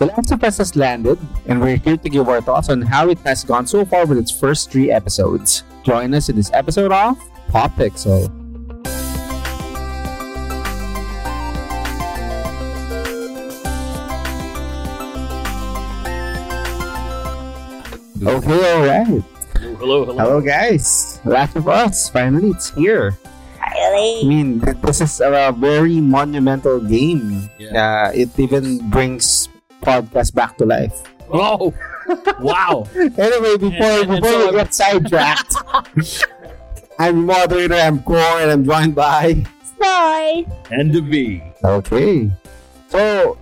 The Last of Us has landed, and we're here to give our thoughts on how it has gone so far with its first three episodes. Join us in this episode of Pop Pixel. Okay, alright. Hello, hello. Hello, guys. Last of Us, finally, it's here. I mean, this is a very monumental game. Yeah. Uh, it even brings podcast back to life. Oh, wow. Anyway, before And- and before so- we get sidetracked, I'm moderator. I'm Core, and I'm joined by. Sorry. and the V. Okay. So,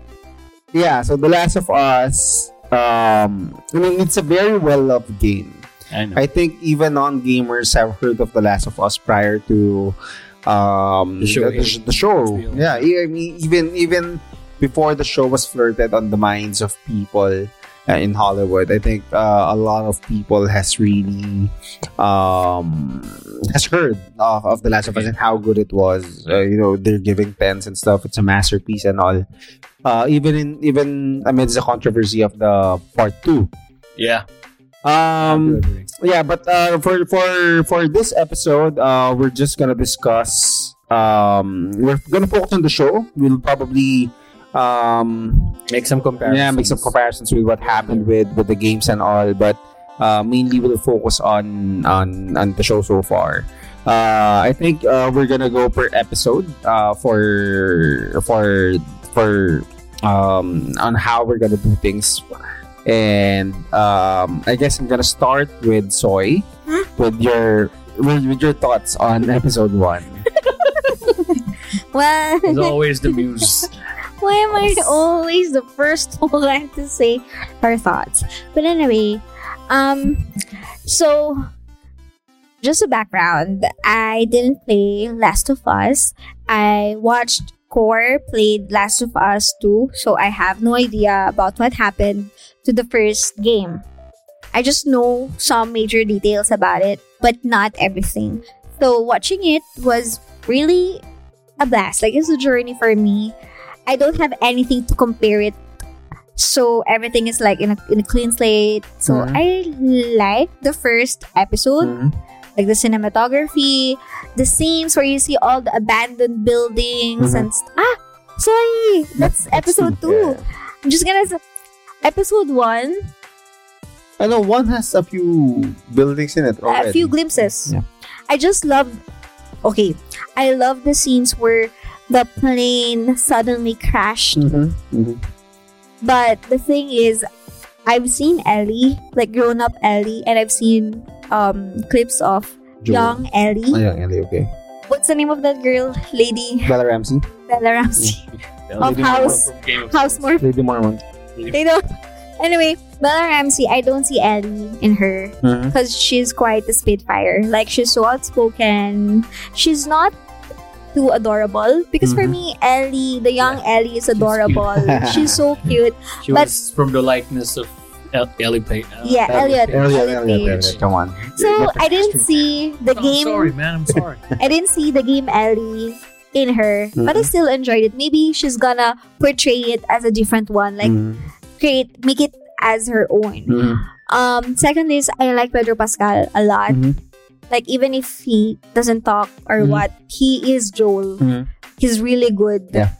yeah. So, The Last of Us. Um, I mean, it's a very well loved game. I know. I think even non gamers have heard of The Last of Us prior to um The show. The, the show. Yeah, I mean, even even before the show was flirted on the minds of people uh, in Hollywood, I think uh, a lot of people has really um has heard of, of The Last of Us and how good it was. Uh, you know, they're giving pens and stuff. It's a masterpiece and all. Uh, even in even amidst the controversy of the part two. yeah. Um, yeah, but uh, for for for this episode, uh, we're just gonna discuss. Um, we're gonna focus on the show. We'll probably um, Make some comparisons. yeah make some comparisons with what happened with with the games and all, but uh, mainly we'll focus on on on the show so far. Uh, I think uh, we're gonna go per episode uh, for for for um, on how we're gonna do things. And um, I guess I'm gonna start with Soy with your with, with your thoughts on episode one. Well, As always, the muse. why am I always the first one to say our thoughts? But anyway, um, so just a background. I didn't play Last of Us. I watched Core played Last of Us 2, so I have no idea about what happened to the first game. I just know some major details about it, but not everything. So watching it was really a blast. Like it's a journey for me. I don't have anything to compare it. So everything is like in a, in a clean slate. So Mhm. I like the first episode, Mhm. like the cinematography, the scenes where you see all the abandoned buildings Mhm. and st- ah, sorry, that's episode two. I'm just gonna s- episode one, I know one has a few buildings in it already. a few glimpses. Yeah. I just love. Okay, I love the scenes where the plane suddenly crashed. Mhm, mhm. But the thing is, I've seen Ellie, like grown up Ellie, and I've seen um clips of Joel. young Ellie. Oh, young Ellie, okay. What's the name of that girl? Lady Bella Ramsey. Bella Ramsey. Of House- House more. Lady Mormont. They don't. Anyway, Bella Ramsey, I don't see Ellie in her because she's quite a spitfire. Like she's so outspoken. She's not too adorable because for Mhm. me, Ellie, the young Ellie, is She's adorable. cute. she's so cute. She But- was from the likeness of El- Ellie Page. Yeah, Elliot. Elliot, Elliot Elliot, Page. Elliot, come on. So I didn't see the I'm game. sorry, man. I'm sorry. I didn't see the game Ellie in her, but I Mhm. still enjoyed it. Maybe she's gonna portray it as a different one, like Mhm, create, make it as her own. mhm, Um, second is I like Pedro Pascal a lot. Like even if he doesn't talk or Mhm. what, he is Joel. mhm. He's really good. Yeah.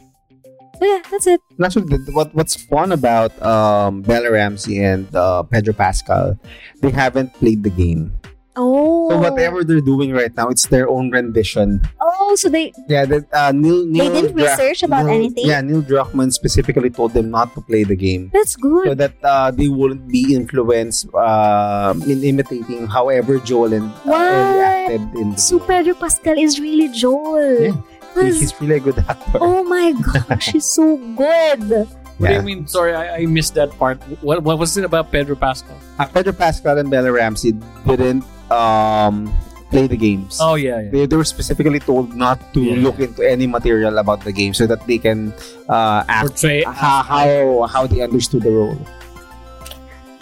So yeah, that's it. And Actually, what what's fun about um, Bella Ramsey and uh, Pedro Pascal, they haven't played the game. Oh. So whatever they're doing right now, it's their own rendition. Oh, so they Yeah, that uh, Neil, Neil they didn't Druck- research about Neil- anything. Yeah, Neil Druckmann specifically told them not to play the game. That's good. so that uh, they wouldn't be influenced uh, in imitating however Joel and uh, acted in the So Pedro Pascal is really Joel. Yeah. He's really a good actor. Oh my gosh, he's so good. What do you mean? Sorry, I, I missed that part. What what was it about Pedro Pascal? Uh, Pedro Pascal and Bella Ramsey didn't um, play the games. Oh yeah, yeah. They, they were specifically told not to Yeah. look into any material about the game so that they can uh, act Portray how, how how they understood the role.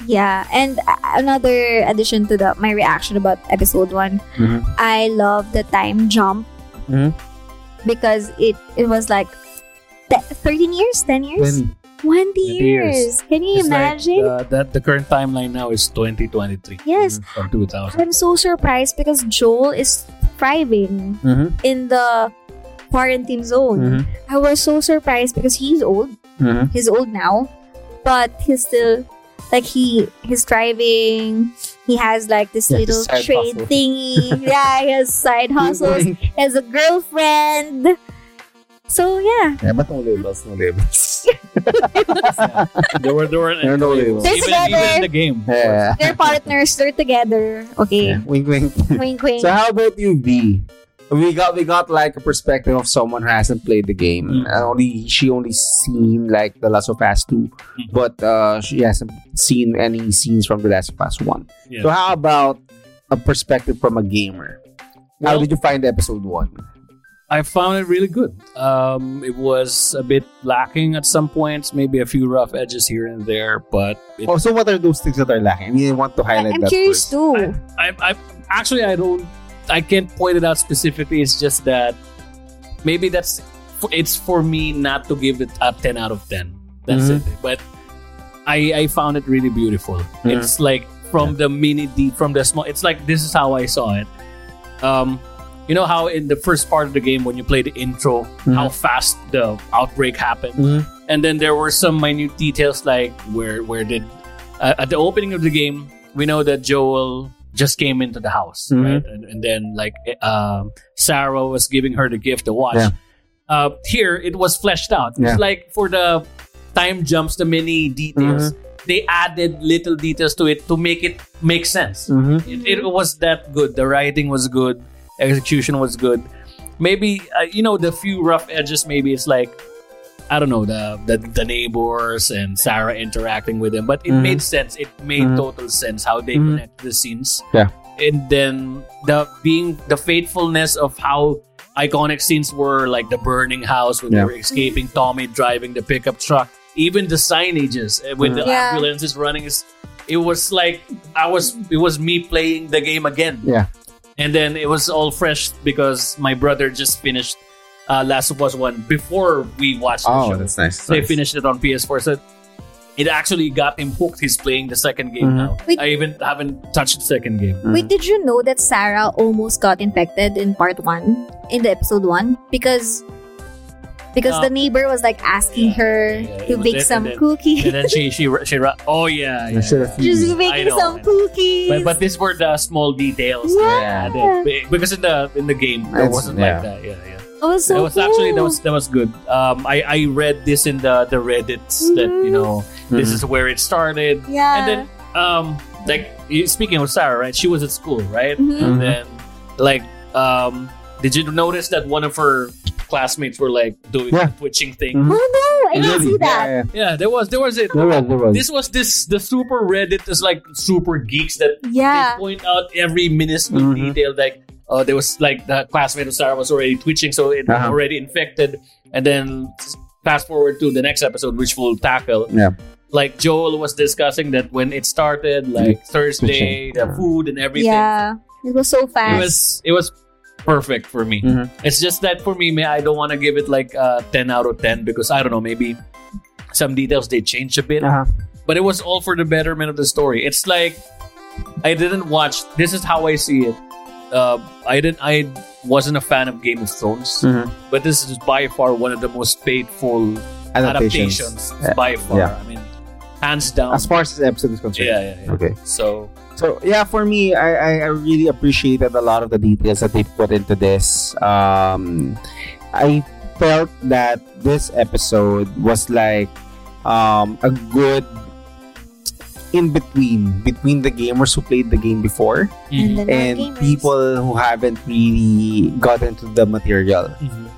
Yeah, and another addition to the my reaction about episode one, Mhm. I love the time jump Mhm. because it it was like te- thirteen years, ten years, 20 20 years. years. Can you It's like, imagine? uh, that the current timeline now is 2023 yes. from 2000. I'm so surprised because Joel is thriving Mm-hmm. in the quarantine zone. Mm-hmm. I was so surprised because he's old. Mm-hmm. He's old now, but he's still like he he's thriving. He has like this Yeah, little trade hustle. thingy. yeah, he has side hustles. He has a girlfriend. So yeah, Yeah, but no labels, no labels. there were there were There are no labels. They're even, even together. in the game. Yeah. they're partners. They're together. Okay, yeah. Wink, wink. wink, wink. So how about you, V? We got we got like a perspective of someone who hasn't played the game. Mm. And only she only seen like The Last of Us 2, Mm. but uh, she hasn't seen any scenes from The Last of Us 1. Yeah. So how about a perspective from a gamer? how did you find episode 1? I found it really good. Um, it was a bit lacking at some points, maybe a few rough edges here and there, but it, Oh, so what are those things that are lacking? I mean, I want to highlight I'm that curious first. too. I, I actually I don't I can't point it out specifically. It's just that maybe that's it's for me not to give it a ten out of ten. That's Mhm. it. But I I found it really beautiful. Mhm. It's like from the mini D from the small. It's like this is how I saw it. Um, you know how in the first part of the game when you play the intro, Mhm. how fast the outbreak happened Mhm. and then there were some minute details like where where did uh, at the opening of the game we know that Joel just came into the house Mhm. right and, and then like um, Sarah was giving her the gift to watch Yeah. uh, here it was fleshed out Yeah. it's like for the time jumps the mini details Mm-hmm. they added little details to it to make it make sense Mhm. it, it was that good. The writing was good. Execution was good. Maybe uh, you know the few rough edges. Maybe it's like I don't know the the, the neighbors and Sarah interacting with him, but it Mhm. made sense. It made Mhm. total sense how they Mhm. connect the scenes. Yeah. and then the being the faithfulness of how iconic scenes were, like the burning house when Yeah. they were escaping, Tommy driving the pickup truck, even the signages uh, with the Mhm. Yeah. ambulances running is it was like I was it was me playing the game again. Yeah. And then it was all fresh because my brother just finished uh, Last of Us One before we watched the Oh, show. that's nice. So they finished it on PS4. So it actually got him hooked. He's playing the second game Mhm. now. Wait. I even haven't touched the second game. Mhm. Wait, did you know that Sarah almost got infected in part one, in the episode one, because because Uh, the neighbor was like asking yeah, her yeah, yeah. to bake it, some and then- cookies. And then she she she ra- oh yeah, yeah. Should have She's Phoebe. I making know, some cookies. But, but these were the small details. Yeah. they- because in the in the game it It's- wasn't yeah. like that. Yeah, yeah. it was so that was actually that was that was good. Um, I I read this in the the Reddits that you know this is where it started, yeah. and then um like speaking of Sarah, right? She was at school, right? Mhm. And then like um, did you notice that one of her classmates were like doing Yeah. the twitching thing? Mhm. oh no, I didn't Really? see that. Yeah, yeah. Yeah, there was there was it. There was, there was. This was this the super Reddit is like super geeks that Yeah. they point out every minuscule Mhm. detail. Like, uh, there was like the classmate of Sarah was already twitching, so it Uh-huh. already infected. And then fast forward to the next episode, which we'll tackle. Yeah. Like Joel was discussing that when it started, like Thursday, the food and everything. Yeah. It was so fast. It fast. was it was perfect for me. Mhm. It's just that for me, I don't want to give it like a ten out of ten because I don't know, maybe some details they changed a bit Uh-huh. but it was all for the betterment of the story. It's like I didn't watch. This is how I see it. Uh, I didn't. I wasn't a fan of Game of Thrones, Mhm. but this is by far one of the most faithful Adaptations. adaptations, Yeah. by far. Yeah. I mean, hands down. As far as this episode is concerned. yeah, yeah, yeah. Okay. So So yeah, for me, I, I, I really appreciated a lot of the details that they put into this. Um, I felt that this episode was like um, a good in between between the gamers who played the game before and the and non-gamers. people who haven't really got into the material.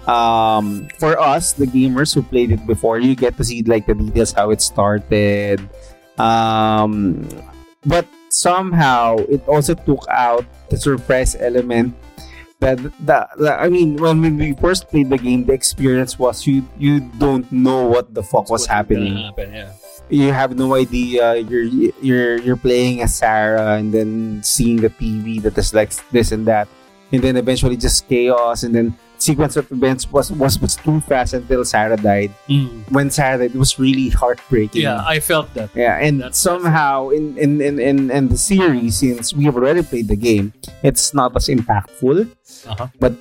um for us the gamers who played it before you get to see like the details how it started um but somehow it also took out the surprise element that the, I mean when we first played the game the experience was you you don't know what the fuck was happening. happen, yeah. you have no idea. You're you're you're playing as Sarah and then seeing the TV that is like this and that. And then eventually just chaos and then sequence of events was was was too fast until Sarah died. Mm. When Sarah died, it was really heartbreaking. Yeah, I felt that. Yeah, and That's- somehow in, in, in, in, in the series, since we have already played the game, it's not as impactful. Uh-huh. But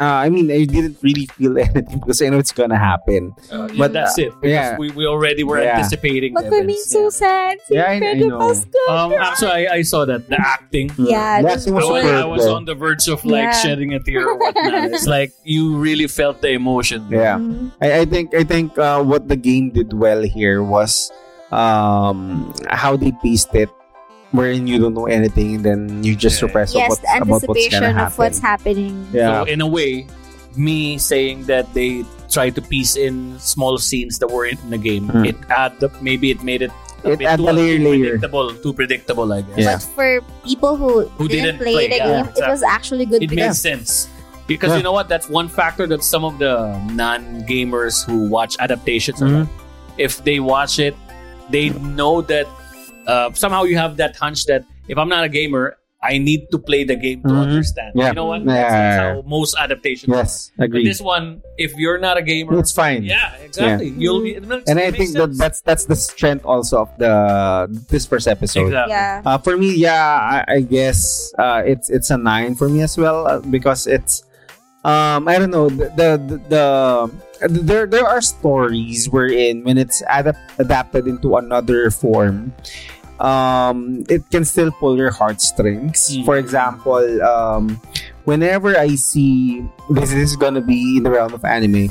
uh, I mean, I didn't really feel anything because I know it's gonna happen. Uh, yeah, But, that's uh, it. Because yeah. we, we already were Yeah. anticipating But the for me, events, so yeah. sad. Yeah, I- I know. Um, actually, I, I saw that the acting. Yeah, The that's acting I was was, I was on the verge of like Yeah. shedding a tear or whatnot. it's like you really felt the emotion. Yeah. Mm. I, I think I think uh, what the game did well here was um, how they paced it, wherein you don't know anything and then you just Yeah. surprise Yes, what's, the about what's anticipation gonna happen. of what's happening. yeah. So in a way, me saying that they tried to piece in small scenes that weren't in the game, Hmm. it add up. Maybe it made it. A It bit add too, a layer, too layer. predictable. Too predictable, I guess. Yeah. But for people who, Who didn't, didn't play, play, the yeah, game, it was actually good It because made sense. Because Yeah. you know what? That's one factor that some of the non gamers who watch adaptations, are Mhm. like, if they watch it, they know that uh, somehow you have that hunch that if I'm not a gamer, I need to play the game to Mhm. understand. Yeah. You know what? Yeah. That's, that's how most adaptations Yes, are. But agreed. this one, if you're not a gamer, It's fine. yeah, exactly. You'll be, And I think makes that that's that's the strength also of the this first episode. exactly. yeah. Uh, for me, yeah, I, I guess uh, it's it's a nine for me as well uh, because it's um I don't know the the, the, the there there are stories wherein when it's adap- adapted into another form, um it can still pull your heartstrings. Mm. For example, um whenever I see this is gonna be in the realm of anime.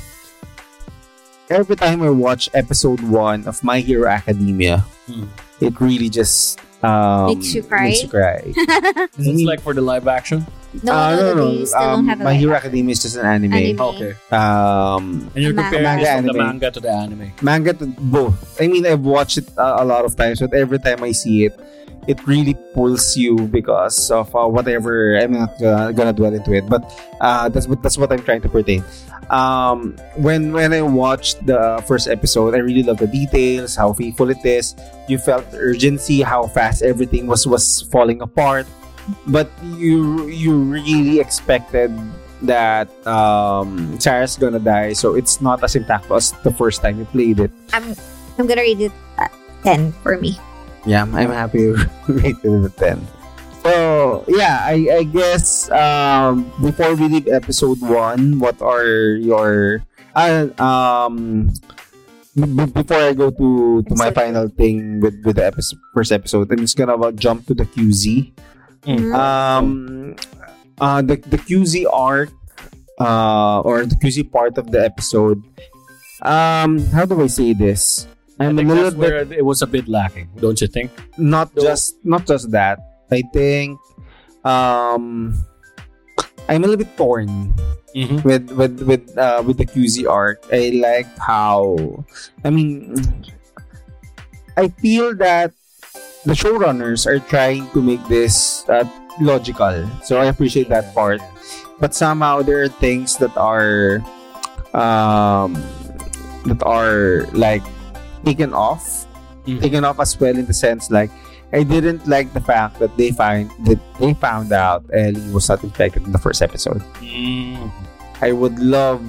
Every time I watch episode one of My Hero Academia, Mm. it really just um, Makes you cry? Makes you cry. Is this like for the live action? No, Uh, no, no, they still Um, don't have a My Hero. Academia is just an anime. Anime. Okay. Um, And you're Manga. comparing this from the Manga manga to the anime. manga to both. I mean, I've watched it uh, a lot of times, but every time I see it, it really pulls you because of uh, whatever. I'm not gonna, gonna dwell into it, but uh, that's what that's what I'm trying to pertain. Um, when when I watched the first episode, I really love the details, how faithful it is. You felt the urgency, how fast everything was was falling apart, but you you really expected that um, Sarah's gonna die, so it's not as impactful as the first time you played it. I'm, I'm gonna rate it at 10 for me. Yeah, I'm happy rated it 10. So, yeah, I, I guess um, before we leave episode 1, what are your. Uh, um, before I go to, to my final thing with, with the episode, first episode, I'm just gonna uh, jump to the QZ. Mhm. Um, uh, the, the QZ arc, uh, or the QZ part of the episode, um, how do I say this? I I'm a little bit it was a bit lacking, don't you think? not Though- just not just that i think um i'm a little bit torn Mm-hmm. with with with uh with the qz arc i like how i mean i feel that the showrunners are trying to make this uh, logical so i appreciate that part but somehow there are things that are um that are like taken off Mhm. taken off as well in the sense like I didn't like the fact that they find that they found out Ellie was not infected in the first episode. Mm. I would love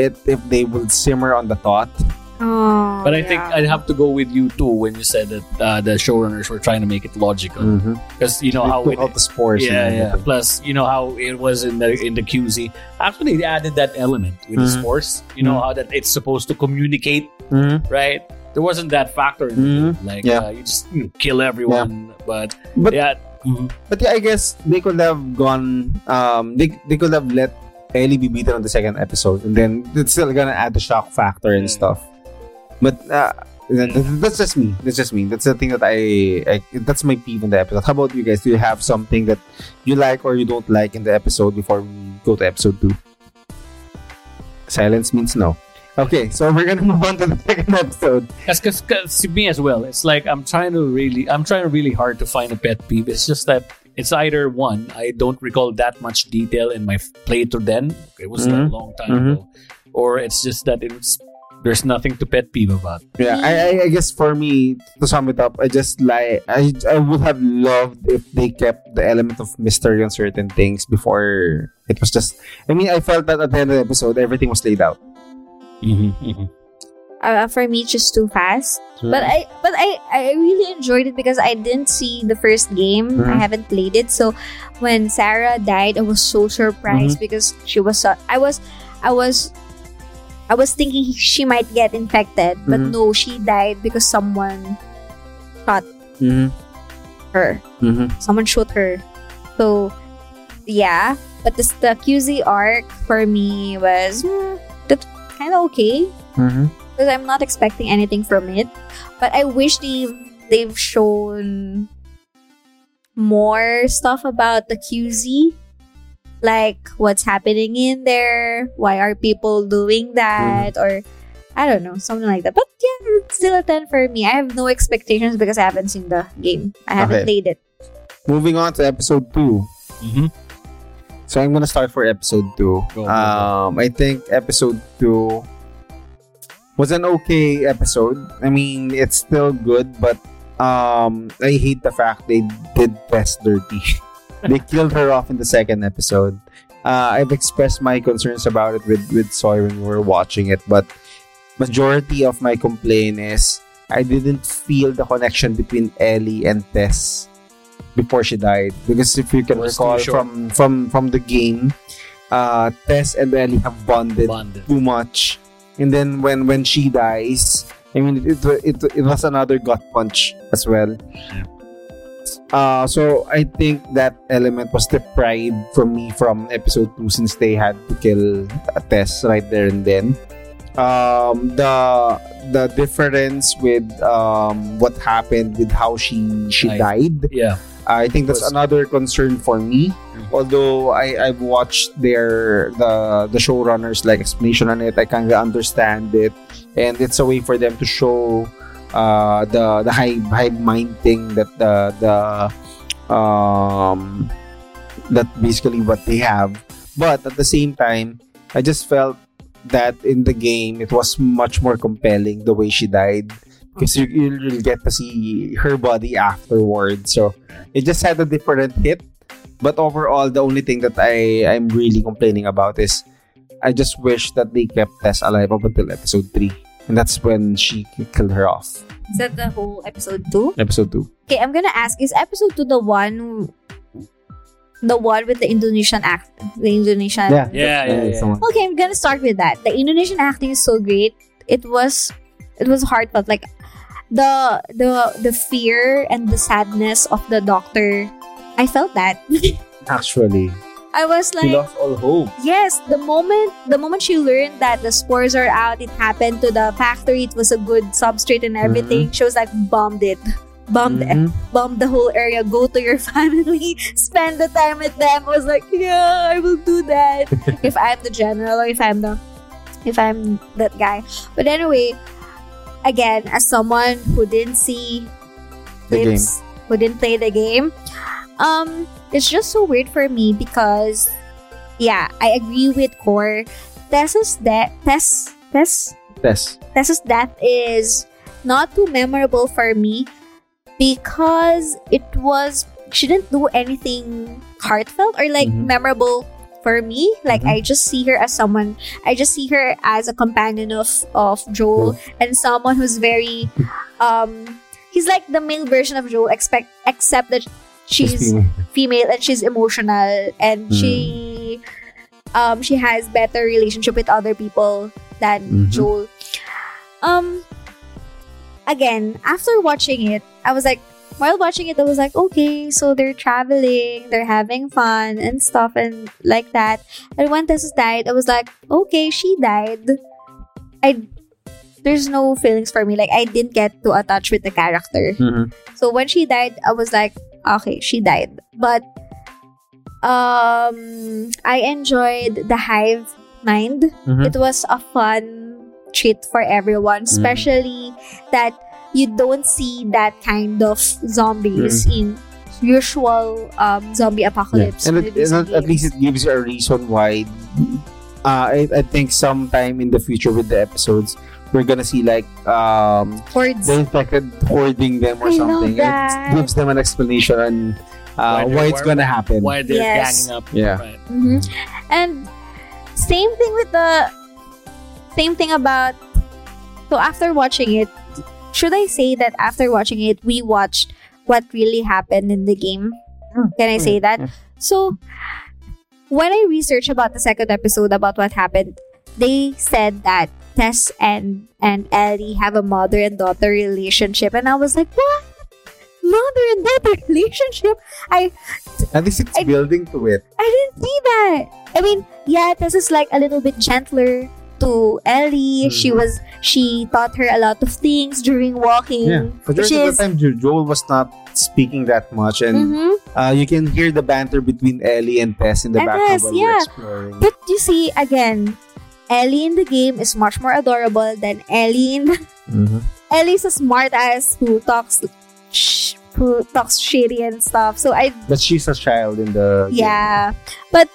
it if they would simmer on the thought. Oh, But I think. I'd have to go with you too when you said that uh, the showrunners were trying to make it logical Mm-hmm. because you know they how took it, out the spores. and yeah, yeah. Plus, you know how it was in the in the QZ. Actually, they added that element with the Mhm. spores. You know Mhm. how that it's supposed to communicate, Mhm. right? There wasn't that factor. In the Mhm. Like Yeah. uh, you just you know, kill everyone, but But yeah. But yeah, I guess they could have gone. Um, they they could have let Ellie be beaten on the second episode, and then it's still gonna add the shock factor and Mm. stuff. But uh, that- that- that's just me. That's just me. That's the thing that I, I. That's my peeve in the episode. How about you guys? Do you have something that you like or you don't like in the episode before we go to episode two? Silence means no. Okay, so we're gonna move on to the second episode. Because to me as well, it's like I'm trying to really, I'm trying really hard to find a pet peeve. It's just that it's either one, I don't recall that much detail in my playthrough then. It was a Mhm. long time Mhm. ago. Or it's just that it's There's nothing to pet peeve about. Yeah, I, I, I guess for me to sum it up, I just like I I would have loved if they kept the element of mystery on certain things before it was just. I mean, I felt that at the end of the episode, everything was laid out. Mm-hmm, Uh, for me, just too fast. But I but I I really enjoyed it because I didn't see the first game. I Mhm. haven't played it. So when Sarah died, I was so surprised because she was so, I was I was I was thinking she might get infected, but Mhm. no, she died because someone Mm-hmm. her. Mm-hmm. Someone shot her. So yeah, but this the QZ arc for me was that's kind of okay Mm-hmm. because I'm not expecting anything from it. But I wish they they've shown more stuff about the QZ, like what's happening in there, why are people doing that, or I don't know, something like that. But yeah, it's still a ten for me. I have no expectations because I haven't seen the game. I haven't Okay. played it. Moving on to episode two. Mm-hmm. So I'm gonna start for episode two. Go, go, go. Um, I think episode two was an okay episode. I mean, it's still good, but um, I hate the fact they did Tess dirty. They killed her off in the second episode. Uh, I've expressed my concerns about it with with Soy when we were watching it, but majority of my complaint is I didn't feel the connection between Ellie and Tess before she died. Because if you can recall from from from the game, uh, Tess and Ellie have bonded Bonded. too much, and then when when she dies, I mean it it, it, it was another gut punch as well. Uh, so I think that element was deprived from me from episode two since they had to kill Tess right there and then. Um, the the difference with um, what happened with how she she Died. died Yeah. I think that's another concern for me. Mhm. Although I I've watched their the the showrunners like explanation on it, I kind of understand it, and it's a way for them to show uh the the hive hive mind thing that the the um that basically what they have. But at the same time, I just felt that in the game it was much more compelling the way she died because you, you'll get to see her body afterwards. So it just had a different hit. But overall, the only thing that I I'm really complaining about is I just wish that they kept Tess alive up until episode three, and that's when she killed her off. Is that the whole episode two? Episode two. Okay, I'm gonna ask: Is episode two the one, the one with the Indonesian act, the Indonesian? Yeah, yeah, it's the yeah. one. Okay, I'm gonna start with that. The Indonesian acting is so great. It was, it was heartfelt. Like the the the fear and the sadness of the doctor. I felt that. Actually, I was she like, lost all hope. yes. The moment the moment she learned that the spores are out, it happened to the factory. It was a good substrate and everything. She was like, bombed it. Bombed Mhm. bomb the whole area, go to your family, spend the time with them. I was like, yeah, I will do that. if I'm the general or if I'm the if I'm that guy. But anyway, again, as someone who didn't see The clips, who didn't play the game, um, it's just so weird for me because yeah, I agree with Core. Tessa's death Tess Tess Tess. Tessa's death is not too memorable for me because it was she didn't do anything heartfelt or like Mhm. memorable for me. Like Mhm. I just see her as someone I just see her as a companion of of Joel and someone who's very um he's like the male version of Joel expect except that she's female. female and she's emotional and Mm. she um she has better relationship with other people than Mhm. Joel. Um again, after watching it, I was like while watching it I was like, okay, so they're traveling, they're having fun and stuff and like that. And when Tessa died, I was like, okay, she died. I there's no feelings for me. Like I didn't get to attach with the character. Mhm. So when she died, I was like, okay, she died. But um I enjoyed the hive mind. Mhm. It was a fun treat for everyone, especially that you don't see that kind of zombies in usual um, zombie apocalypse. And, it, and and at, at least it gives you a reason why. Uh, I, I think sometime in the future with the episodes, we're gonna see like um Hordes. the infected hoarding them or I love something. that. It gives them an explanation on uh, Why why it's why- gonna happen. Why they're Yes. ganging up. Yeah. Right. hmm And same thing with the same thing about so after watching it, should I say that after watching it we watched what really happened in the game? Can I say that? So when I researched about the second episode about what happened, they said that Tess and and Ellie have a mother and daughter relationship, and I was like, what? Mother and daughter relationship? I At least it's I- building to it. I didn't see that. I mean, yeah, Tess is like a little bit gentler to Ellie. She Mhm. was she taught her a lot of things during walking. Yeah. But during is time, Joel was not speaking that much, and Mhm. uh, you can hear the banter between Ellie and Tess in the And background Tess, while you're exploring. But you see, again, Ellie in the game is much more adorable than Ellie in the Mhm. Ellie's a smart ass who talks sh- who talks shitty and stuff. So I But she's a child in the game. yeah. But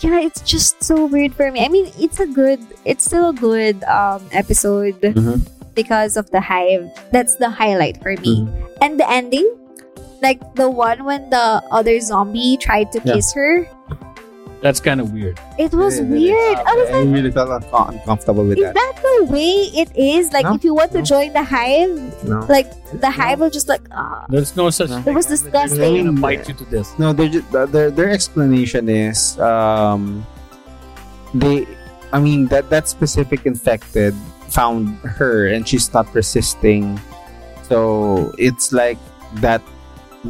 yeah, it's just so weird for me. I mean, it's a good it's still a good um episode Mhm. because of the hive. That's the highlight for me. Mhm. And the ending, like the one when the other zombie tried to Yeah. kiss her, That's kind of weird. it was It is, it is. weird. I was I like, really felt unco- uncomfortable with is that. that the way it is? Like, No, if you want to no. join the hive, No. like the hive will just like, ah. There's no such No. thing. It was They're disgusting. gonna bite you to death. No, their their their explanation is um they I mean that that specific infected found her and she's not resisting. So it's like that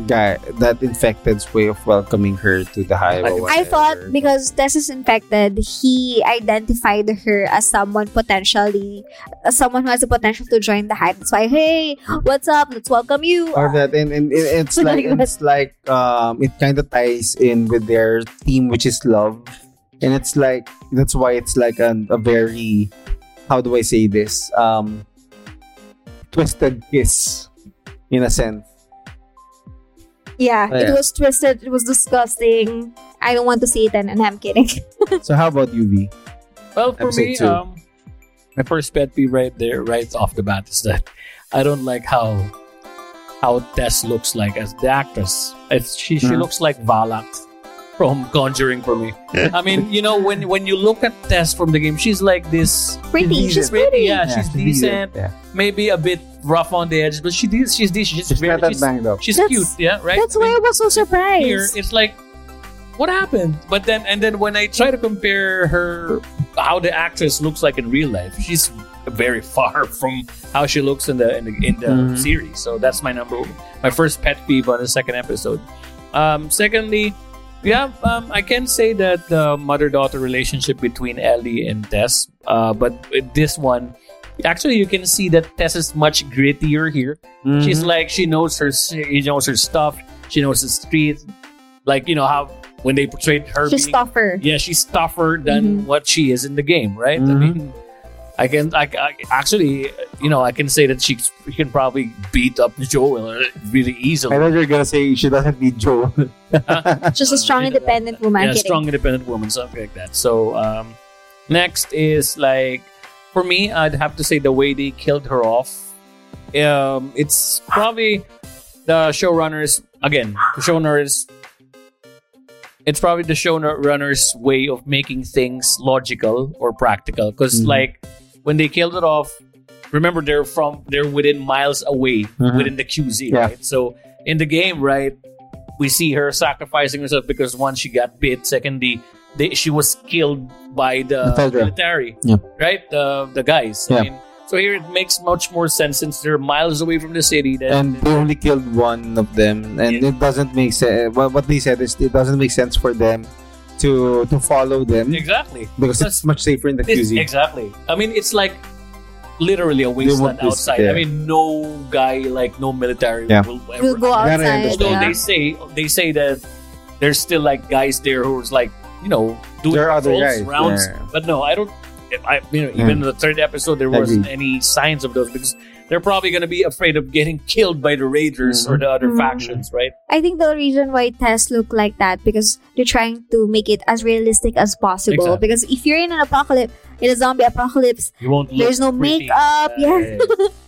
guy that infected's way of welcoming her to the hive. I thought because Tess is infected, he identified her as someone potentially, as someone who has the potential to join the hive. That's why, hey, what's up? Let's welcome you. or that and, and it- it's like Like it's like um it kind of ties in with their theme which is love and it's like that's why it's like an, a very how do i say this um twisted kiss in a sense Yeah, Oh, it was twisted. It was disgusting. I don't want to see it, and, and I'm kidding. so how about you v Well, for Episode me, two. um, my first pet peeve right there, right off the bat, is that I don't like how how Tess looks like as the actress. It's, she she Mhm. looks like Valak from Conjuring for me. I mean, you know, when when you look at Tess from the game, she's like this. pretty. She's decent. pretty. Yeah, she's decent. yeah Maybe a bit rough on the edges, but she de- she's decent. She's, she's very, not that she's, banged up she's That's- cute. Yeah, right. That's I why mean, I was so surprised. here it's like what happened but then and then when i try to compare her how the actress looks like in real life she's very far from how she looks in the in the, in the Mhm. series so that's my number my first pet peeve on the second episode um secondly yeah um, i can say that the mother-daughter relationship between ellie and tess uh, but with this one actually you can see that tess is much grittier here She's Mhm. like she knows her she knows her stuff. She knows the street. Like you know how when they portrayed her she's being, tougher. yeah, she's tougher than Mhm. what she is in the game, right? I Mhm. mean, I can I, I actually you know I can say that she, she can probably beat up Joel really easily. i easily. thought you were gonna say she doesn't need joe She's a strong, Uh, independent woman. yeah, kidding. strong independent woman, something like that. So um, next is like for me, I'd have to say the way they killed her off. Um, it's probably the showrunners again. The showrunners. It's probably the showrunners' way of making things logical or practical. Because Mhm. like when they killed it off, remember they're from they're within miles away Mhm. within the QZ, Yeah. right? So in the game, right, we see her sacrificing herself because one she got bit, secondly, they, she was killed by the The military, Yeah. right? The the guys. Yeah. I mean, so here it makes much more sense since they're miles away from the city. That and they only killed one of them and Yeah. it doesn't make sense uh, what, what they said is it doesn't make sense for them to to follow them exactly. because it's much safer in the QZ exactly. I mean, it's like literally a wasteland outside. yeah. I mean, no guy like no military Yeah. will ever. We'll go gotta outside. understand. Although Yeah. they say they say that there's still like guys there who who's like you know doing There are other patrols, guys, rounds, yeah. but no, I don't. I you know even in the third episode there wasn't Agreed. any signs of those because they're probably gonna be afraid of getting killed by the raiders or the other Mhm. factions, right? I think the reason why tests look like that because they're trying to make it as realistic as possible. Exactly. Because if you're in an apocalypse, in a zombie apocalypse, You won't. Look There's no pretty. makeup, yeah. yeah,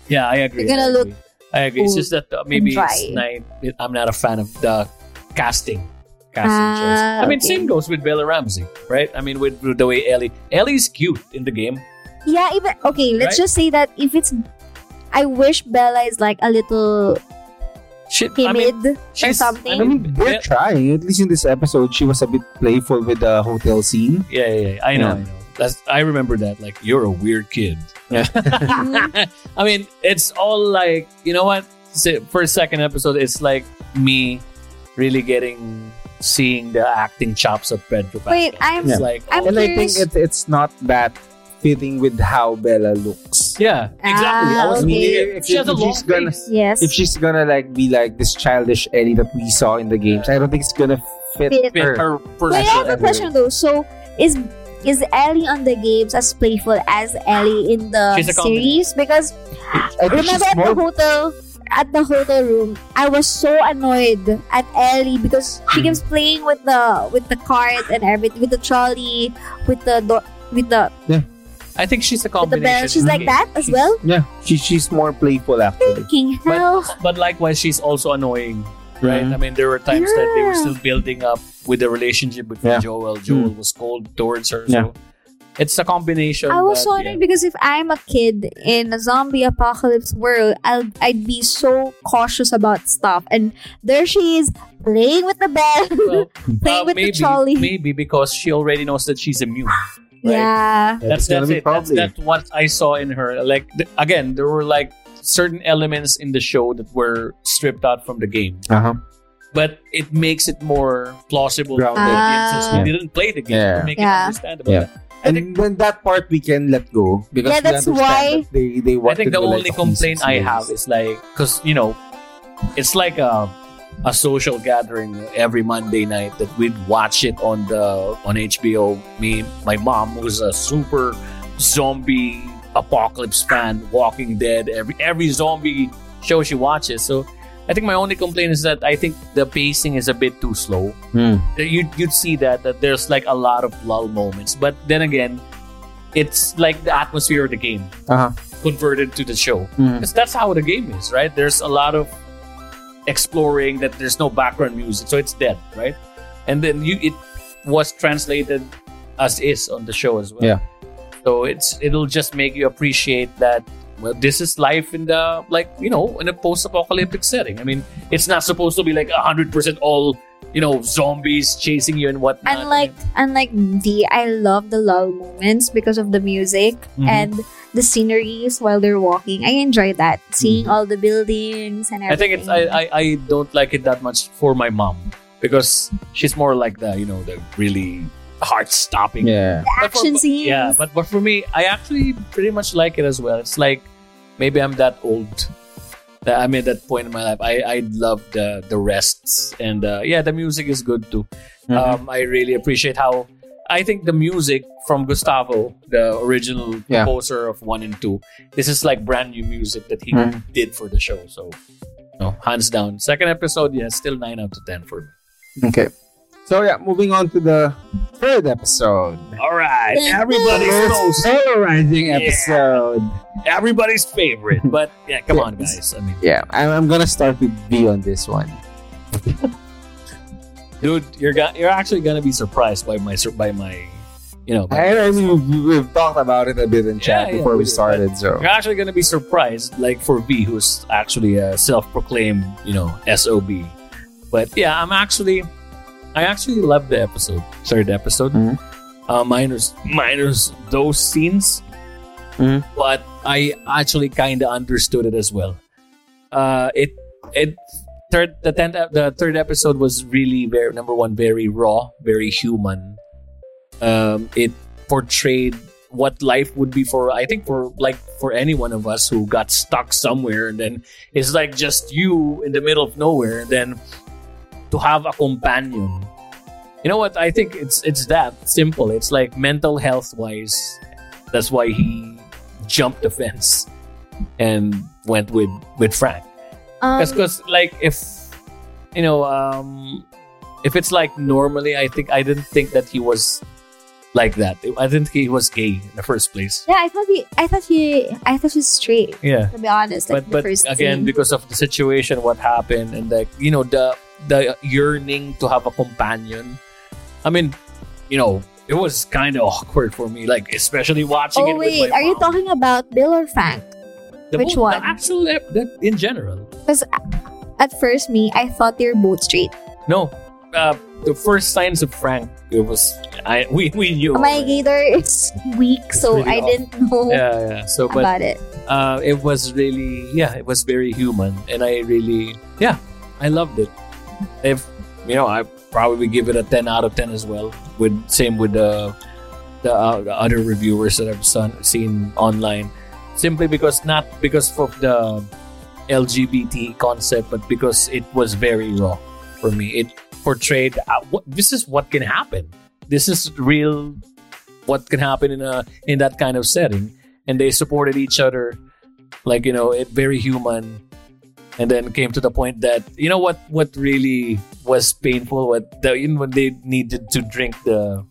yeah, I agree. You're gonna I look agree. I agree. It's just that uh, maybe it's not, I'm not a fan of the casting. Casting choice. Ah, I mean, okay. same goes with Bella Ramsey, right? I mean, with, with the way Ellie, Ellie's cute in the game. yeah, even okay. Let's Right? just say that if it's, I wish Bella is like a little Shit, I timid mean, or she's- something. I mean, they're trying. At least in this episode, she was a bit playful with the hotel scene. yeah, yeah, yeah, I know, Yeah. I know. That's, I remember that. Like, you're a weird kid. I mean, it's all like, you know what? Se- First, second episode, it's like me really getting, seeing the acting chops of Pedro Pascal. Wait, I'm It's like, I'm oh, and I think curious- it's it's not that fitting with how Bella looks. yeah, exactly. I Ah, was okay. thinking, she has If long she's gonna- face. yes. If she's gonna like be like this childish Ellie that we saw in the games, I don't think it's gonna fit, Fit Fit her. her Wait, I have a question though. So is is Ellie on the games as playful as Ellie in the She's a combination. series? Because I remember at the hotel at the hotel room, I was so annoyed at Ellie because she keeps playing with the with the cart and everything, with the trolley, with the door, with the yeah. I think she's a with the combination. bell. She's like that as She's- well. yeah. She she's more playful actually. King hell. But likewise, she's also annoying, right? Mhm. I mean, there were times that they were still building up with the relationship between Yeah. Joel. Joel was cold towards her, Yeah. so it's a combination. I was that, so yeah. annoyed because if I'm a kid in a zombie apocalypse world, I'll, I'd be so cautious about stuff. And there she is playing with the bell, Well, playing uh, with maybe, the trolley. maybe because she already knows that she's immune. right? Yeah. That's gonna that's be it. That's, probably. that's what I saw in her. Like th- again, there were like certain elements in the show that were stripped out from the game, Uh-huh. But it makes it more plausible for Grounded. audiences who Ah. didn't play the game Yeah. to make Yeah. it understandable. Yeah. I think And then that part we can let go because Yeah, that's why- that they they I think the to, like, only complaint I have is like because you know it's like a a social gathering every Monday night that we'd watch it on the on HBO. Me, my mom was a super zombie apocalypse fan, Walking Dead, every every zombie show she watches. So I think my only complaint is that I think the pacing is a bit too slow. Hmm. You'd you'd see that that there's like a lot of lull moments, but then again, it's like the atmosphere of the game Uh-huh. converted to the show Hmm. because that's how the game is, right? There's a lot of exploring that there's no background music, so it's dead, right? And then you it was translated as is on the show as well. Yeah. So it's it'll just make you appreciate that well this is life in the like you know in a post-apocalyptic setting. I mean, it's not supposed to be like hundred percent all you know zombies chasing you and whatnot. Unlike unlike V, I love the lull moments because of the music Mhm. and the sceneries while they're walking. I enjoy that. Seeing all the buildings and Mm-hmm. I think it's I, I I don't like it that much for my mom because she's more like the you know the really heart stopping Yeah. the But for- action but- scenes. Yeah, but but for me, I actually pretty much like it as well. It's like maybe I'm that old. That I'm at that point in my life. I I love the the rests and uh, yeah, the music is good too. Mhm. Um, I really appreciate how I think the music from Gustavo, the original Yeah. composer of one and two, this is like brand new music that he Mhm. did for the show. So, no, hands down. Second episode, yeah, still nine out of ten for me. Okay. So yeah, moving on to the third episode. All right, everybody's most polarizing Yeah. episode. everybody's favorite. But yeah, come on, guys. I mean, Yeah, I'm, I'm gonna start with B on this one. dude, you're go- you're actually gonna be surprised by my by my, you know, by- I, I mean, we- we've talked about it a bit in chat Yeah, yeah, before we we did, started. So you're actually gonna be surprised, like for V, who's actually a self-proclaimed, you know, sob. But yeah, I'm actually, I actually love the episode, third episode. Mhm. Uh, minus minus those scenes, Mhm. but I actually kind of understood it as well. Uh, it it third the tenth the third episode was really very number one very raw, very human. Um, it portrayed what life would be for I think for like for any one of us who got stuck somewhere and then it's like just you in the middle of nowhere and then to have a companion. You know what? I think it's it's that simple. It's like mental health wise. That's why he jumped the fence and went with with Frank. Um, Because like if you know um if it's like normally, I think I didn't think that he was like that. I didn't think he was gay in the first place. yeah, I thought he, I thought he, I thought he's straight. Yeah. To be honest, like but the but first again scene. because of the situation what happened and like you know the the yearning to have a companion i mean you know it was kind of awkward for me like especially watching Oh it with wait, my are you talking about Bill or Frank? the which both- one? the ep- that in general Because at first, me, I thought they were both straight. no uh, the first signs of frank it was i we, we knew My already. gator is weak, so really I off. didn't know yeah yeah so but about it. uh, it was really yeah it was very human and i really yeah i loved it if you know i probably give it a 10 out of 10 as well with same with the the, uh, the other reviewers that i've son, seen online. Simply because not because of the lgbt concept but because it was very raw for me. It portrayed uh, what, this is what can happen. This is real what can happen in a in that kind of setting. And they supported each other like you know it very human and then came to the point that you know what what really was painful what the even when they needed to drink the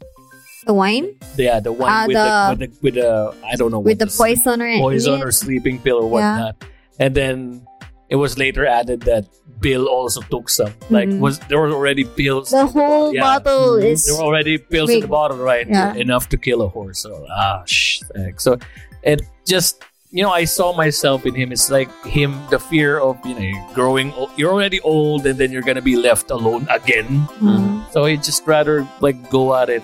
The wine yeah the one Ah, with, the, the- with the with the I don't know with what the poison or poison or sleeping pill or Yeah. whatnot and then it was later added that Bill also took some like Mhm. was there were already pills the whole Yeah. bottle Mhm. is there were already pills in the bottle, right? Yeah. Enough to kill a horse. So ah, sh- so it just you know I saw myself in him. It's like him, the fear of you know growing. You're already old, and then you're gonna be left alone again. Mhm. So he just rather like go at it,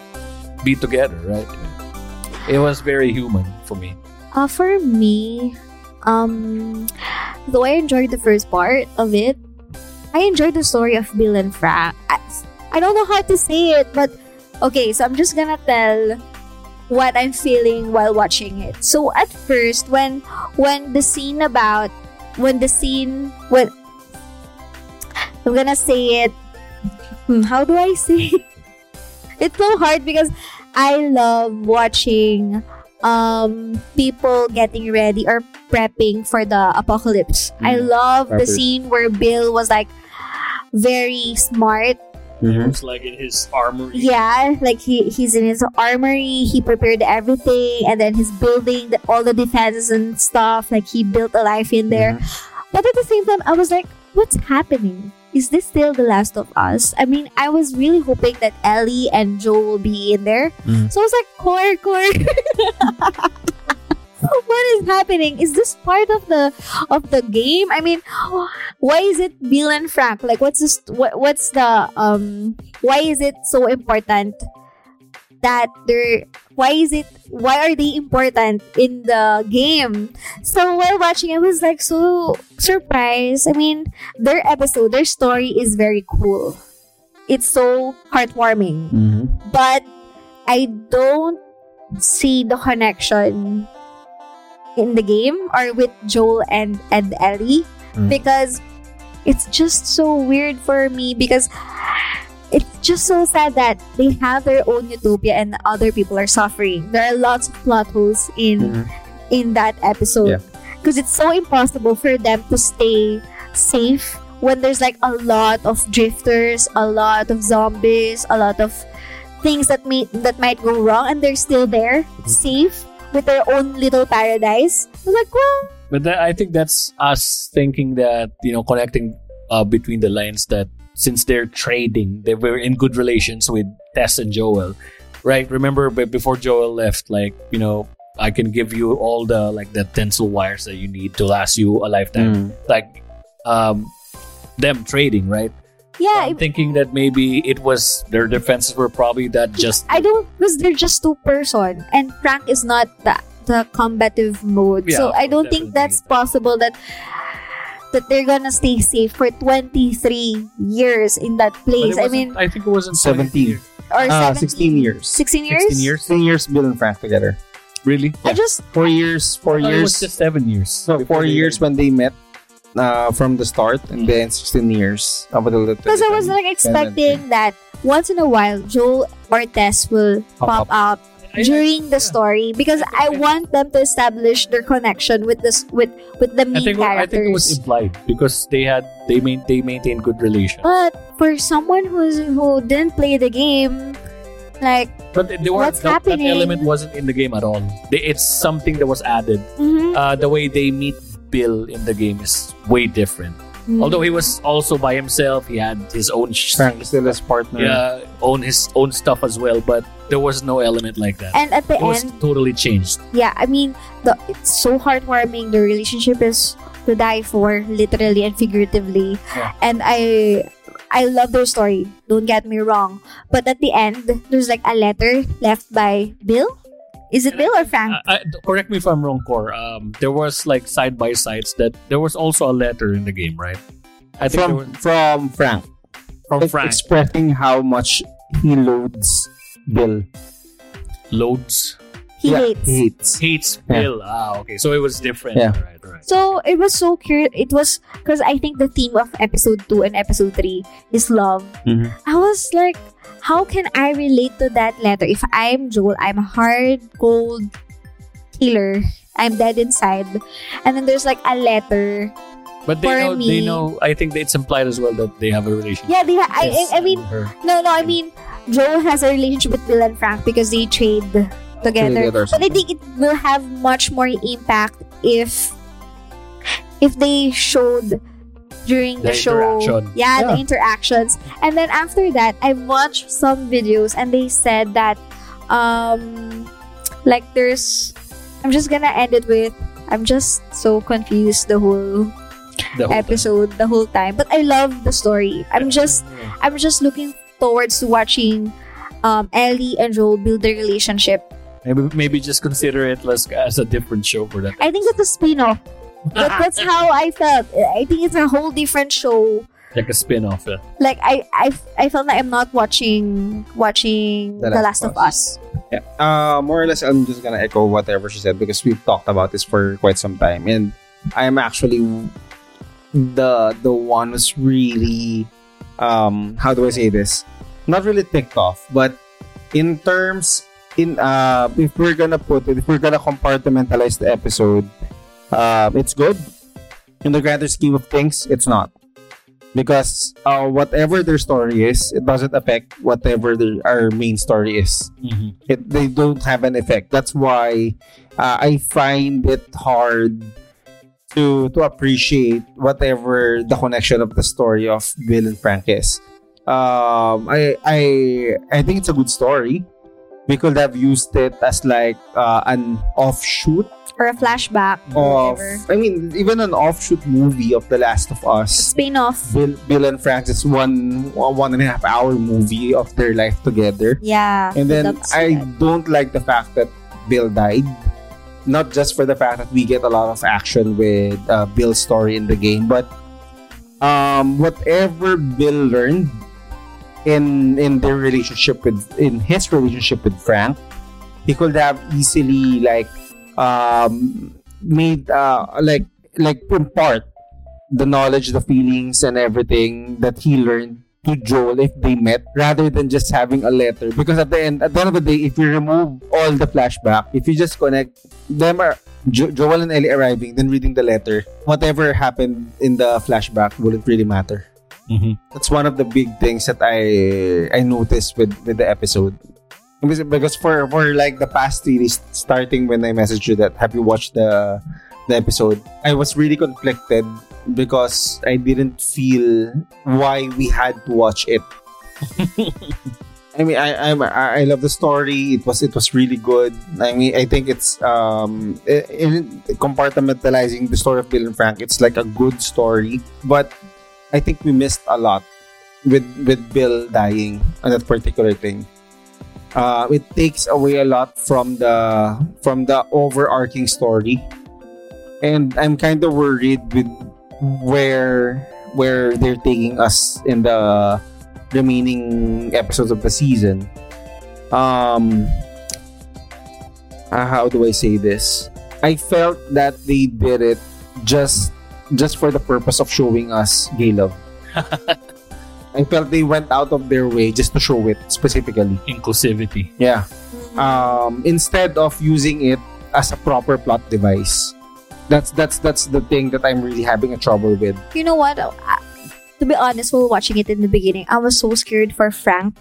be together, right? It was very human for me. Uh, for me, um, though I enjoyed the first part of it, I enjoyed the story of Bill and Frank. I, I don't know how to say it, but okay, so I'm just gonna tell what I'm feeling while watching it. So at first, when when the scene about when the scene when I'm gonna say it, hmm, how do I say it? It's so hard because I love watching um people getting ready or prepping for the apocalypse. I Mm. love the scene where Bill was like very smart. Mhm. It's like in his armory. Yeah, like he he's in his armory. He prepared everything, and then he's building the, all the defenses and stuff. Like he built a life in there. But at the same time, I was like, what's happening? Is this still The Last of Us? I mean, I was really hoping that Ellie and Joe will be in there. Mhm. So I was like, core, core. what is happening? Is this part of the of the game? I mean, why is it Bill and Frank? Like, what's this? What, what's the um? Why is it so important that they're? Why is it? Why are they important in the game? So while watching, I was like so surprised. I mean, their episode, their story is very cool. It's so heartwarming, Mhm. but I don't see the connection in the game or with Joel and and Ellie Mm. because it's just so weird for me because it's just so sad that they have their own utopia and other people are suffering. There are lots of plot holes in Mhm. in that episode Yeah. because it's so impossible for them to stay safe when there's like a lot of drifters, a lot of zombies, a lot of things that may that might go wrong and they're still there safe with their own little paradise. I was like, well, But that, I think that's us thinking that you know connecting uh, between the lines that since they're trading, they were in good relations with Tess and Joel, right? Remember before Joel left, like you know, I can give you all the like the tensile wires that you need to last you a lifetime. Mm. Like um, them trading, right? Yeah, I'm thinking that maybe it was their defenses were probably that just I don't because they're just two person and Frank is not the the combative mode. Yeah, so I don't think definitely. that's possible that that they're gonna stay safe for 23 years in that place. I mean, I think it wasn't 17. or Ah, 17 16 years. 16 years? 16 years. 16 years Bill and Frank together. Really? I just Four years, four it years. was just seven years. so four years when they met uh, from the start, and then 16 years up until the because I was like expecting that once in a while Joel or Tess will Pop pop up during the story because I want them to establish their connection with this with with the I main think I think it was characters. implied because they had they main they maintained good relations. But for someone who's who didn't play the game, like But they were, What's that, that happening? element wasn't in the game at all. They, it's something that was added. mhm, Uh, the way they meet Bill in the game is way different. mhm. Although he was also by himself, he had his own sh- Frank still his partner. yeah, own his own stuff as well. But there was no element like that. and at the It was end, totally changed. yeah, I mean, the it's so heartwarming. The relationship is to die for, literally and figuratively. Yeah. And I, I love their story. Don't get me wrong, but at the end, there's like a letter left by Bill. Is it Bill or Frank? Uh, uh, correct me if I'm wrong, Core. Um, there was like side by sides that there was also a letter in the game, right? I think From was, from Frank. from Ex- Frank Expressing how much he loads Bill. loads he Yeah, hates. He hates. hates Yeah. Bill. Ah, okay, so it was different. Yeah. Right, right. So it was so cute. It was because I think the theme of episode two and episode three is love. Mhm. I was like, how can I relate to that letter? If I'm Joel, I'm a hard, cold killer. I'm dead inside. And then there's like a letter. But they For know, they know. I think it's implied as well that they have a relationship. Yeah, they ha- I, Yes, I, I mean, her. no, no, I mean, Joel has a relationship with Bill and Frank because they trade together. Together But I think it will have much more impact if if they showed during the, The show. interaction. Yeah, the interactions. And then after that, I watched some videos and they said that um like there's I'm just gonna end it with I'm just so confused the whole The episode the whole time. But I love the story. I'm just. I'm just looking forward to watching um, Ellie and Joel build their relationship. Maybe maybe just consider it as, as a different show for that. I think it's a spin-off. That, that's how I felt. I think it's a whole different show. like a spin-off. Yeah. Like I, I, I felt like I'm not watching watching The, Last, of Us. Yeah. Uh, more or less, I'm just gonna echo whatever she said because we've talked about this for quite some time, and I'm actually the the one who's really um how do I say this? Not really ticked off, but in terms in uh if we're gonna put it, if we're gonna compartmentalize the episode, uh, it's good. In the grander scheme of things, it's not. Because uh, whatever their story is, it doesn't affect whatever their, our main story is it, they don't have an effect. That's why uh, I find it hard to to appreciate whatever the connection of the story of Bill and Frank is. Um, I I I think it's a good story. We could have used it as like uh, an offshoot Or a flashback or of. I mean, even an offshoot movie of The Last of Us. Spin-off. Bill, Bill and Frank is one one and a half hour movie of their life together. Yeah. And then I good. don't like the fact that Bill died. Not just for the fact that we get a lot of action with uh, Bill's story in the game, but um, whatever Bill learned in in their relationship with in his relationship with Frank, he could have easily like um, made uh, like like impart the knowledge, the feelings, and everything that he learned to Joel if they met rather than just having a letter. Because at the end at the end of the day if you remove all the flashback if you just connect them are jo- Joel and Ellie arriving then reading the letter whatever happened in the flashback wouldn't really matter Mhm. that's one of the big things that I I noticed with with the episode because, for for like the past series starting when I messaged you that have you watched the the episode I was really conflicted because I didn't feel why we had to watch it. I mean, I I'm, I I love the story. It was it was really good. I mean, I think it's um in compartmentalizing the story of Bill and Frank. It's like a good story, but I think we missed a lot with with Bill dying on that particular thing. Uh, it takes away a lot from the from the overarching story, and I'm kind of worried with where where they're taking us in the remaining episodes of the season. Um, uh, how do I say this? I felt that they did it just just for the purpose of showing us gay love. I felt they went out of their way just to show it specifically. Inclusivity. Yeah. um, instead of using it as a proper plot device. That's that's that's the thing that I'm really having a trouble with. You know what? Uh, to be honest, while watching it in the beginning, I was so scared for Frank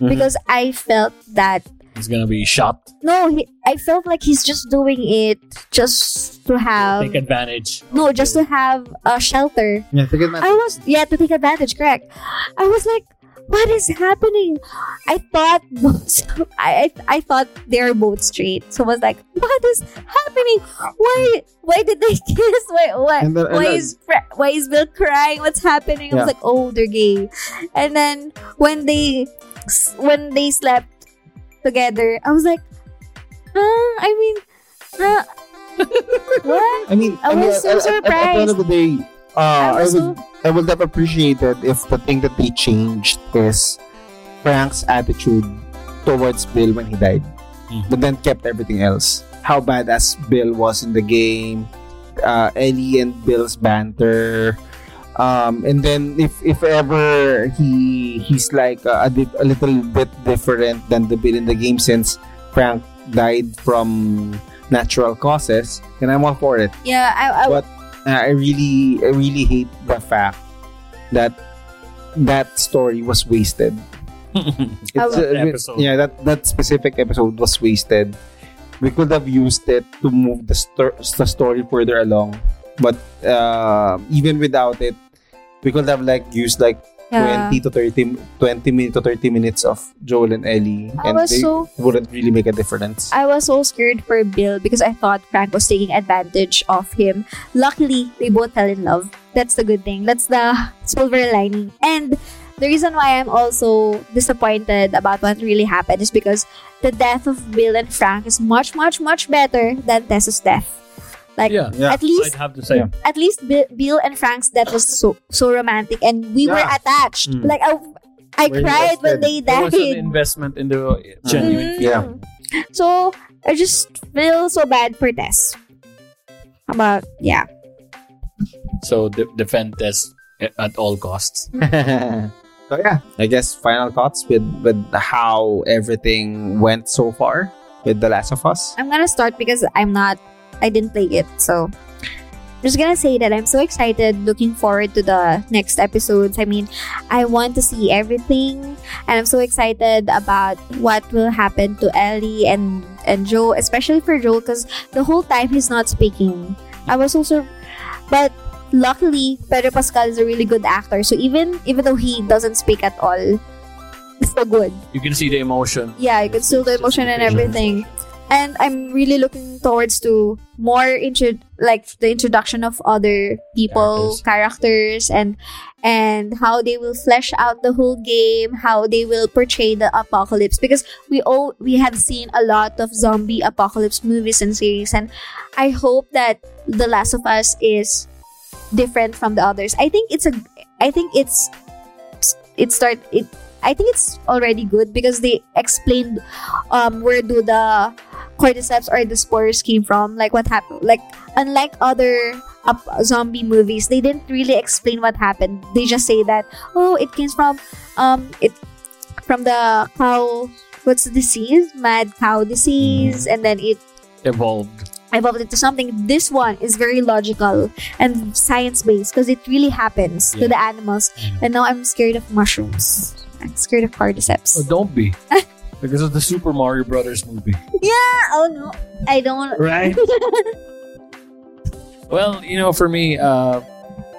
Mhm. because I felt that He's gonna be shot. no, he, I felt like he's just doing it just to have Take advantage. no, just to have a shelter. Yeah, to get I was yeah to take advantage. Correct. I was like, what is happening? I thought both. I, I I thought they're both straight. So I was like, what is happening? Why why did they kiss? Why why And then- and why then- is why is Bill crying? What's happening? I was like, oh, they're gay. And then when they when they slept together, I was like, huh? I mean, huh? what? I mean, I was so at- at- At, the end of the day, uh, I I, was would I would have appreciated if the thing that they changed is Frank's attitude towards Bill when he died, Mhm. but then kept everything else. How badass Bill was in the game, uh, Ellie and Bill's banter. Um, and then if if ever he he's like a, a, di- a little bit different than the Bill in the game since Frank died from natural causes, then I'm all for it. Yeah, I, I But uh, I really, I really hate the fact that that story was wasted. It's, uh, episode. yeah, that that specific episode was wasted. We could have used it to move the, sto- the story further along, but uh, even without it, we could have like used like yeah. 20 to 30 20 minutes to 30 minutes of Joel and Ellie I and was they so wouldn't really make a difference. I was so scared for Bill because I thought Frank was taking advantage of him. Luckily, they both fell in love. That's the good thing. That's the silver lining. And the reason why I'm also disappointed about what really happened is because the death of Bill and Frank is much, much, much better than Tess's death. Like yeah. Yeah. at least I'd have to say. Yeah. at least Bill, Bill and Frank's death was so so romantic and we were Yeah. attached. Mm. Like I, I We're cried when invested. they There was an died. investment in the genuine. Mm. Yeah. So I just feel so bad for Tess. About yeah. So de- defend this at all costs. so yeah, I guess final thoughts with with how everything went so far with The Last of Us. I'm gonna start because I'm not I didn't play it, so I'm just gonna say that I'm so excited, looking forward to the next episodes. I mean, I want to see everything, and I'm so excited about what will happen to Ellie and and Joe, especially for Joe, because the whole time he's not speaking. I was also, but luckily Pedro Pascal is a really good actor, so even even though he doesn't speak at all, it's still good. You can see the emotion. yeah, you can still the emotion and everything. And I'm really looking towards to more intro like the introduction of other people, characters, and and how they will flesh out the whole game, how they will portray the apocalypse. Because we all we have seen a lot of zombie apocalypse movies and series, and I hope that The Last of Us is different from the others. I think it's a I think it's it start it I think it's already good because they explained um where do the cordyceps or the spores came from, like what happened. Like unlike other up zombie movies, they didn't really explain what happened. They just say that oh, it came from um it from the cow. What's the disease? Mad cow disease, and then it Evolved. evolved into something. This one is very logical and science based because it really happens to the animals. And now I'm scared of mushrooms. I'm scared of cordyceps. Oh, don't be. because of the Super Mario Brothers movie. Yeah. Oh no. I don't. Right? well, you know, for me, uh,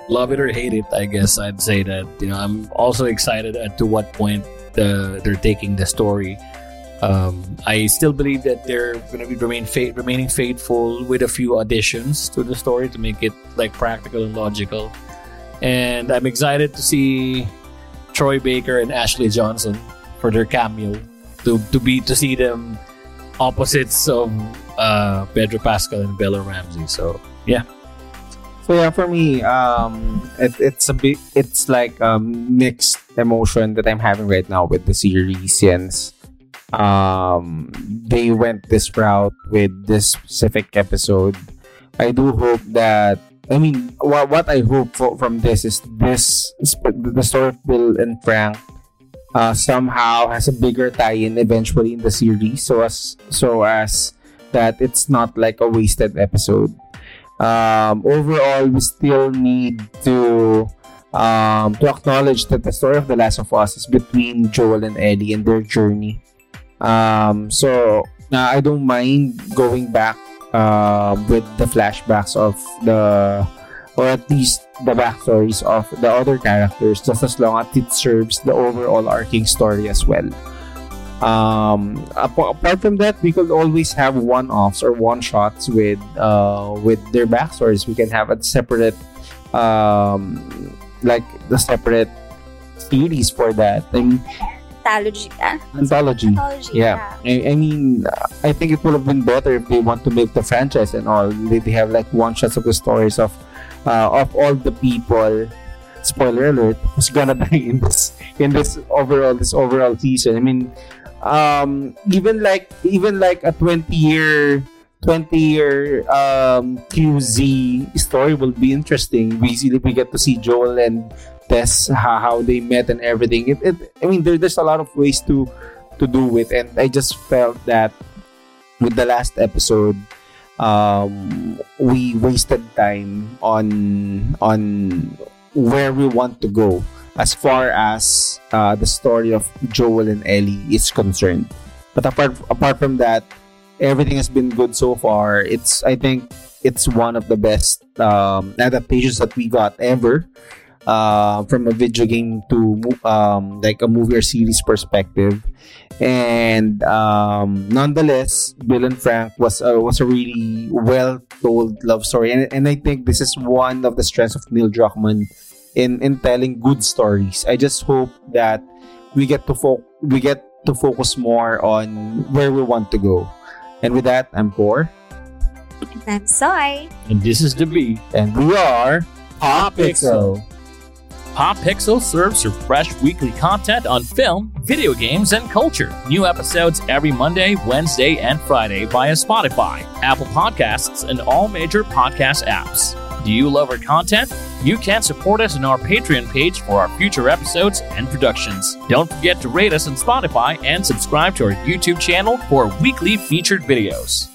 love it or hate it, I guess I'd say that, you know, I'm also excited at to what point the, they're taking the story. Um, I still believe that they're going to be remain fa- remaining faithful with a few additions to the story to make it like practical and logical. And I'm excited to see Troy Baker and Ashley Johnson for their cameo to to be to see them opposites of uh, Pedro Pascal and Bella Ramsey. So yeah. So yeah, for me, um, it, it's a bit, it's like a mixed emotion that I'm having right now with the series since um, they went this route with this specific episode. I do hope that, I mean, what, what I hope for, from this is this, the story of Bill and Frank uh, somehow has a bigger tie-in eventually in the series, so as so as that it's not like a wasted episode. Um, overall, we still need to um, to acknowledge that the story of The Last of Us is between Joel and Ellie and their journey. Um, so uh, I don't mind going back uh, with the flashbacks of the or at least the backstories of the other characters just as long as it serves the overall arcing story as well. Um, apart from that, we could always have one-offs or one-shots with uh, with their backstories. We can have a separate, um, like the separate series for that. I mean, Anthology. anthology. Anthology. Yeah, I, I mean, I think it would have been better if they want to make the franchise and all. They, they have like one shots of the stories of uh, of all the people. Spoiler alert: who's gonna die in this in this overall this overall season? I mean, um, even like even like a twenty year. 20 year um, QZ story will be interesting. We see we get to see Joel and Tess how, how they met and everything. It, it I mean there, there's a lot of ways to to do it and I just felt that with the last episode um we wasted time on on where we want to go as far as uh, the story of Joel and Ellie is concerned. But apart apart from that, everything has been good so far. It's I think it's one of the best um, adaptations that we got ever uh, from a video game to um, like a movie or series perspective. And um, nonetheless, Bill and Frank was a, was a really well told love story, and, and I think this is one of the strengths of Neil Druckmann in in telling good stories. I just hope that we get to fo- we get to focus more on where we want to go. And with that, I'm Core, I'm Soy. And this is the B. and we are Pop Pixel. Pop Pixel serves your fresh weekly content on film, video games, and culture. New episodes every Monday, Wednesday, and Friday via Spotify, Apple Podcasts, and all major podcast apps. Do you love our content? You can support us on our Patreon page for our future episodes and productions. Don't forget to rate us on Spotify and subscribe to our YouTube channel for weekly featured videos.